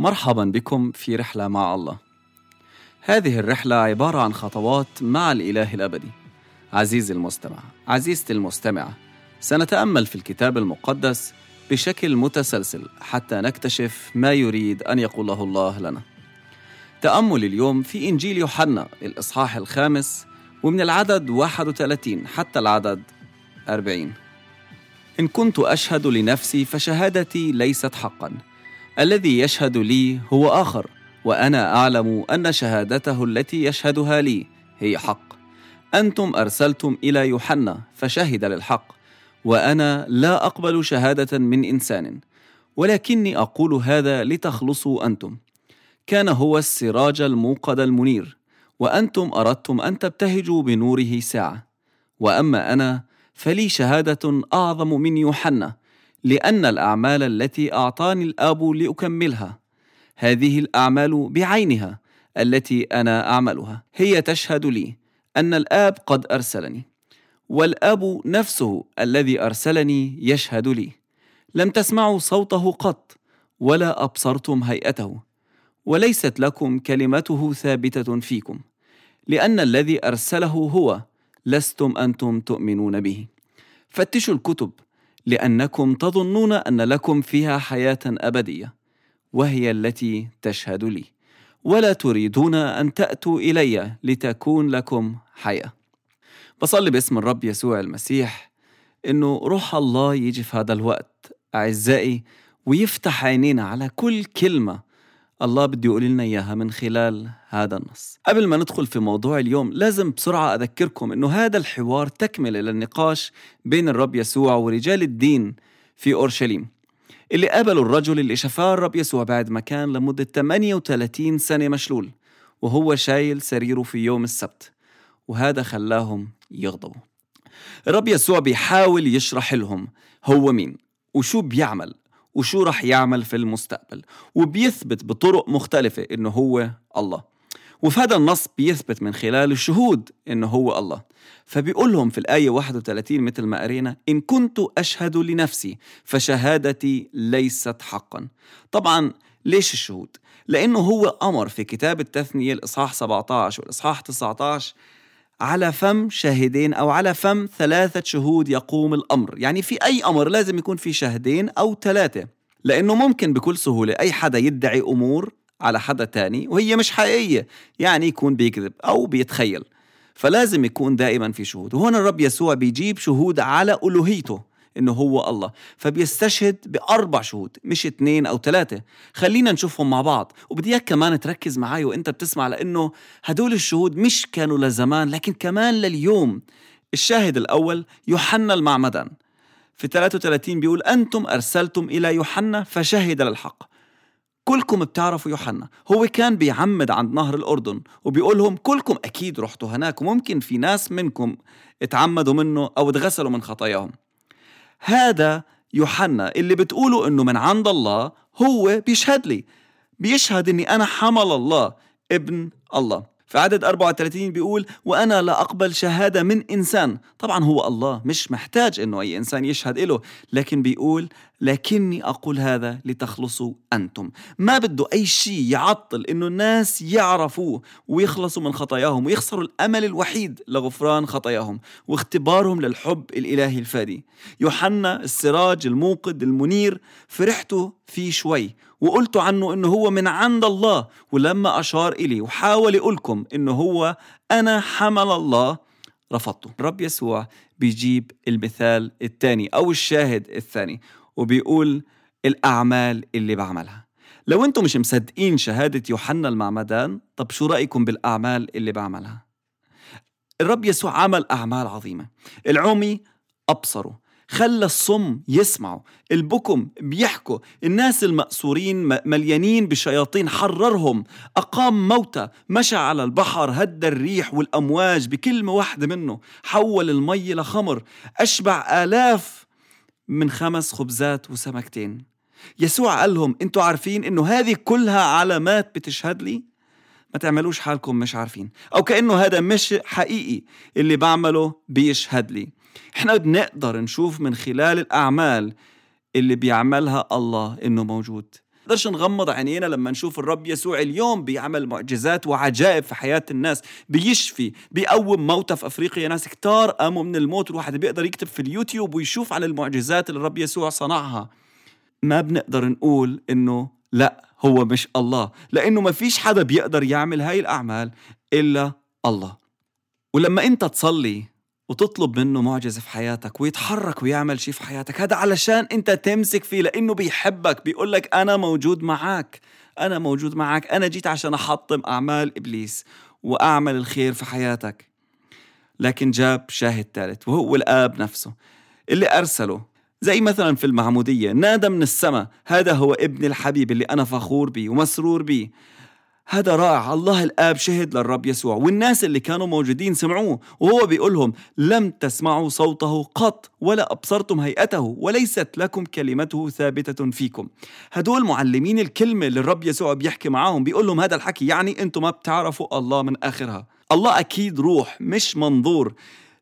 مرحبا بكم في رحلة مع الله. هذه الرحلة عبارة عن خطوات مع الإله الأبدي. عزيزي المستمع، عزيزتي المستمعة، سنتأمل في الكتاب المقدس بشكل متسلسل حتى نكتشف ما يريد أن يقوله الله لنا. تأمل اليوم في إنجيل يوحنا الإصحاح الخامس ومن العدد 31 حتى العدد 40. إن كنت أشهد لنفسي فشهادتي ليست حقًا. الذي يشهد لي هو آخر وأنا أعلم أن شهادته التي يشهدها لي هي حق. أنتم أرسلتم إلى يوحنا فشهد للحق وأنا لا أقبل شهادة من إنسان ولكني أقول هذا لتخلصوا أنتم. كان هو السراج الموقد المنير وأنتم أردتم أن تبتهجوا بنوره ساعة وأما أنا فلي شهادة أعظم من يوحنا لأن الأعمال التي أعطاني الآب لأكملها. هذه الأعمال بعينها التي أنا أعملها. هي تشهد لي أن الآب قد أرسلني والآب نفسه الذي أرسلني يشهد لي. لم تسمعوا صوته قط ولا أبصرتم هيئته وليست لكم كلمته ثابتة فيكم لأن الذي أرسله هو لستم أنتم تؤمنون به. فتشوا الكتب لأنكم تظنون أن لكم فيها حياة أبدية وهي التي تشهد لي. ولا تريدون أن تأتوا إلي لتكون لكم حياة. بصلي باسم الرب يسوع المسيح إنه روح الله يجي في هذا الوقت أعزائي ويفتح عينينا على كل كلمة الله بده يقول لنا إياها من خلال هذا النص. قبل ما ندخل في موضوع اليوم لازم بسرعة أذكركم أنه هذا الحوار تكملة للنقاش بين الرب يسوع ورجال الدين في أورشليم اللي قابلوا الرجل اللي شفاه الرب يسوع بعد ما كان لمدة 38 سنة مشلول وهو شايل سريره في يوم السبت وهذا خلاهم يغضبوا. الرب يسوع بيحاول يشرح لهم هو مين وشو بيعمل. وشو رح يعمل في المستقبل. وبيثبت بطرق مختلفة إنه هو الله. وفي هذا النص بيثبت من خلال الشهود إنه هو الله. فبيقول لهم في الآية 31 مثل ما قرينا إن كنت أشهد لنفسي فشهادتي ليست حقا. طبعا ليش الشهود؟ لأنه هو أمر في كتاب التثنية الإصحاح 17 والإصحاح 19 على فم شاهدين أو على فم ثلاثة شهود يقوم الأمر. يعني في أي أمر لازم يكون في شاهدين أو ثلاثة لأنه ممكن بكل سهولة أي حدا يدعي أمور على حدا تاني وهي مش حقيقية يعني يكون بيكذب أو بيتخيل. فلازم يكون دائما في شهود. وهون الرب يسوع بيجيب شهود على ألوهيته. انه هو الله. فبيستشهد بأربع شهود مش اثنين أو ثلاثة. خلينا نشوفهم مع بعض. وبدي إياك كمان تركز معي وأنت بتسمع لأنه هدول الشهود مش كانوا لزمان لكن كمان لليوم. الشاهد الأول يوحنا المعمدان. في 33 بيقول أنتم أرسلتم إلى يوحنا فشهد للحق. كلكم بتعرفوا يوحنا. هو كان بيعمد عند نهر الأردن وبيقول لهم كلكم أكيد رحتوا هناك وممكن في ناس منكم اتعمدوا منه أو اتغسلوا من خطاياهم. هذا يوحنا اللي بتقولوا إنه من عند الله هو بيشهد لي. بيشهد إني أنا حمل الله ابن الله. في عدد 34 بيقول وأنا لا أقبل شهادة من إنسان. طبعا هو الله مش محتاج أنه أي إنسان يشهد له لكن بيقول لكني أقول هذا لتخلصوا أنتم. ما بده أي شيء يعطل أنه الناس يعرفوه ويخلصوا من خطاياهم ويخسروا الأمل الوحيد لغفران خطاياهم واختبارهم للحب الإلهي الفادي. يوحنا السراج الموقد المنير فرحتوا فيه شوي وقلتوا عنه إنه هو من عند الله ولما أشار إلي وحاول يقولكم إنه هو أنا حمل الله رفضته. الرب يسوع بيجيب المثال الثاني أو الشاهد الثاني وبيقول الأعمال اللي بعملها. لو أنتم مش مصدقين شهادة يوحنا المعمدان طب شو رأيكم بالأعمال اللي بعملها؟ الرب يسوع عمل أعمال عظيمة. العمي ابصروا خلى الصم يسمعوا البكم بيحكوا. الناس المأسورين مليانين بشياطين. حررهم. أقام موتى. مشى على البحر. هدى الريح والأمواج بكلمة واحدة منه. حول المي لخمر. أشبع آلاف من خمس خبزات وسمكتين. يسوع قال لهم أنتوا عارفين إنه هذه كلها علامات بتشهد لي؟ ما تعملوش حالكم مش عارفين. أو كأنه هذا مش حقيقي اللي بعمله بيشهد لي. إحنا بنقدر نشوف من خلال الأعمال اللي بيعملها الله إنه موجود. بنقدرش نغمض عينينا لما نشوف الرب يسوع اليوم بيعمل معجزات وعجائب في حياة الناس بيشفي بيقوم موتى في أفريقيا. ناس كتار قاموا من الموت الواحد بيقدر يكتب في اليوتيوب ويشوف عن المعجزات اللي الرب يسوع صنعها. ما بنقدر نقول إنه لأ. هو مش الله. لأنه ما فيش حدا بيقدر يعمل هاي الأعمال إلا الله. ولما أنت تصلي وتطلب منه معجزة في حياتك ويتحرك ويعمل شيء في حياتك هذا علشان أنت تمسك فيه لأنه بيحبك بيقول لك أنا موجود معك أنا موجود معك أنا جيت عشان أحطم أعمال إبليس وأعمل الخير في حياتك. لكن جاب شاهد ثالث وهو الآب نفسه اللي أرسله. زي مثلا في المعمودية نادى من السماء هذا هو ابن الحبيب اللي أنا فخور بيه ومسرور بيه. هذا رائع الله الآب شهد للرب يسوع والناس اللي كانوا موجودين سمعوه وهو بيقول لهم لم تسمعوا صوته قط ولا أبصرتم هيئته وليست لكم كلمته ثابتة فيكم. هدول معلمين الكلمة اللي الرب يسوع بيحكي معاهم بيقول لهم هذا الحكي يعني أنتم ما بتعرفوا الله من آخرها. الله أكيد روح مش منظور.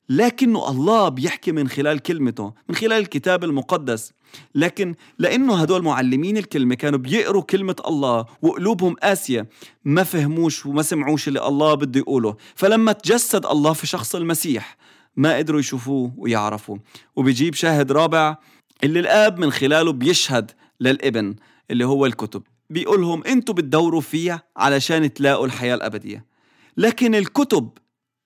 لكنه الله بيحكي من خلال كلمته من خلال الكتاب المقدس. لكن لأنه هدول معلمين الكلمة كانوا بيقروا كلمة الله وقلوبهم قاسية ما فهموش وما سمعوش اللي الله بده يقوله. فلما تجسد الله في شخص المسيح ما قدروا يشوفوه ويعرفوه. وبيجيب شاهد رابع اللي الآب من خلاله بيشهد للابن اللي هو الكتب. بيقولهم أنتوا بتدوروا فيها علشان تلاقوا الحياة الأبدية. لكن الكتب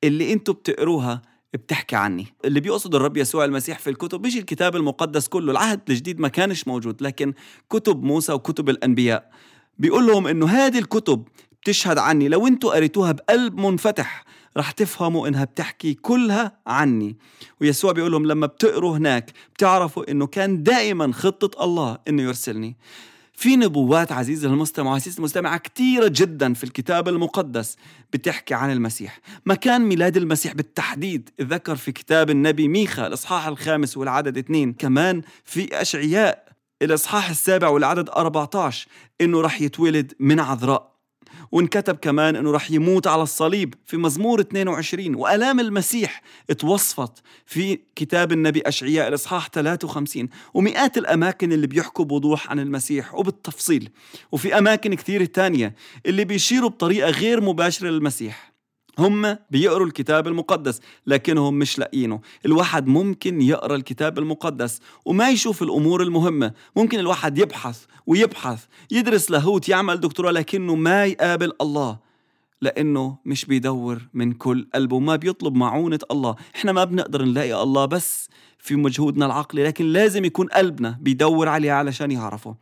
اللي أنتوا بتقروها بتحكي عني. اللي بيقصد الرب يسوع المسيح في الكتب مش الكتاب المقدس كله العهد الجديد ما كانش موجود لكن كتب موسى وكتب الأنبياء. بيقول لهم إنه هذه الكتب بتشهد عني. لو أنتوا قريتوها بقلب منفتح رح تفهموا إنها بتحكي كلها عني. ويسوع بيقول لهم لما بتقروا هناك بتعرفوا إنه كان دائما خطة الله إنه يرسلني. في نبوات عزيزي المستمع وعزيزي المستمع كثيرة جدا في الكتاب المقدس بتحكي عن المسيح. مكان ميلاد المسيح بالتحديد ذكر في كتاب النبي ميخا الإصحاح الخامس والعدد اثنين. كمان في أشعياء الإصحاح السابع والعدد 14 إنه رح يتولد من عذراء. وانكتب كمان إنه رح يموت على الصليب في مزمور 22 وآلام المسيح اتوصفت في كتاب النبي أشعياء الإصحاح 53 ومئات الأماكن اللي بيحكوا بوضوح عن المسيح وبالتفصيل. وفي أماكن كثير تانية اللي بيشيروا بطريقة غير مباشرة للمسيح. هم بيقروا الكتاب المقدس لكنهم مش لاقينه. الواحد ممكن يقرأ الكتاب المقدس وما يشوف الأمور المهمة. ممكن الواحد يبحث ويبحث يدرس لاهوت يعمل دكتوراه لكنه ما يقابل الله لأنه مش بيدور من كل قلبه ما بيطلب معونة الله. إحنا ما بنقدر نلاقي الله بس في مجهودنا العقلي لكن لازم يكون قلبنا بيدور عليه علشان يعرفه.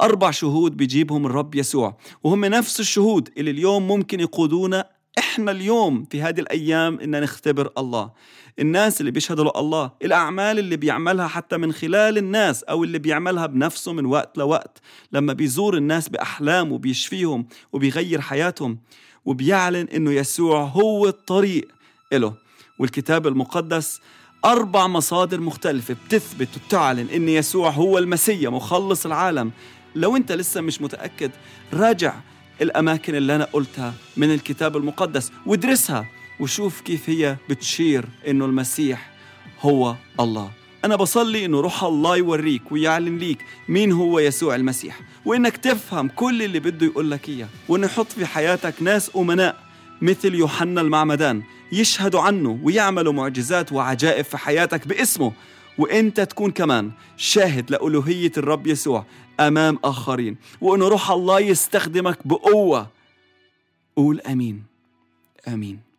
أربع شهود بيجيبهم الرب يسوع وهم نفس الشهود اللي اليوم ممكن يقودونا إحنا اليوم في هذه الأيام ان نختبر الله. الناس اللي بيشهدوا الله الأعمال اللي بيعملها حتى من خلال الناس أو اللي بيعملها بنفسه من وقت لوقت. لما بيزور الناس بأحلام وبيشفيهم وبيغير حياتهم وبيعلن إنه يسوع هو الطريق له والكتاب المقدس أربع مصادر مختلفة بتثبت وبتعلن إن يسوع هو المسيا مخلص العالم. لو أنت لسه مش متأكد راجع الأماكن اللي أنا قلتها من الكتاب المقدس وادرسها وشوف كيف هي بتشير إنه المسيح هو الله. أنا بصلي إنه روح الله يوريك ويعلن ليك مين هو يسوع المسيح وإنك تفهم كل اللي بده يقول لك إياه وإنه يحط في حياتك ناس أمناء مثل يوحنا المعمدان يشهدوا عنه ويعملوا معجزات وعجائب في حياتك باسمه. وإنت تكون كمان شاهد لألوهية الرب يسوع أمام آخرين. وأنه روح الله يستخدمك بقوة. قول أمين. آمين.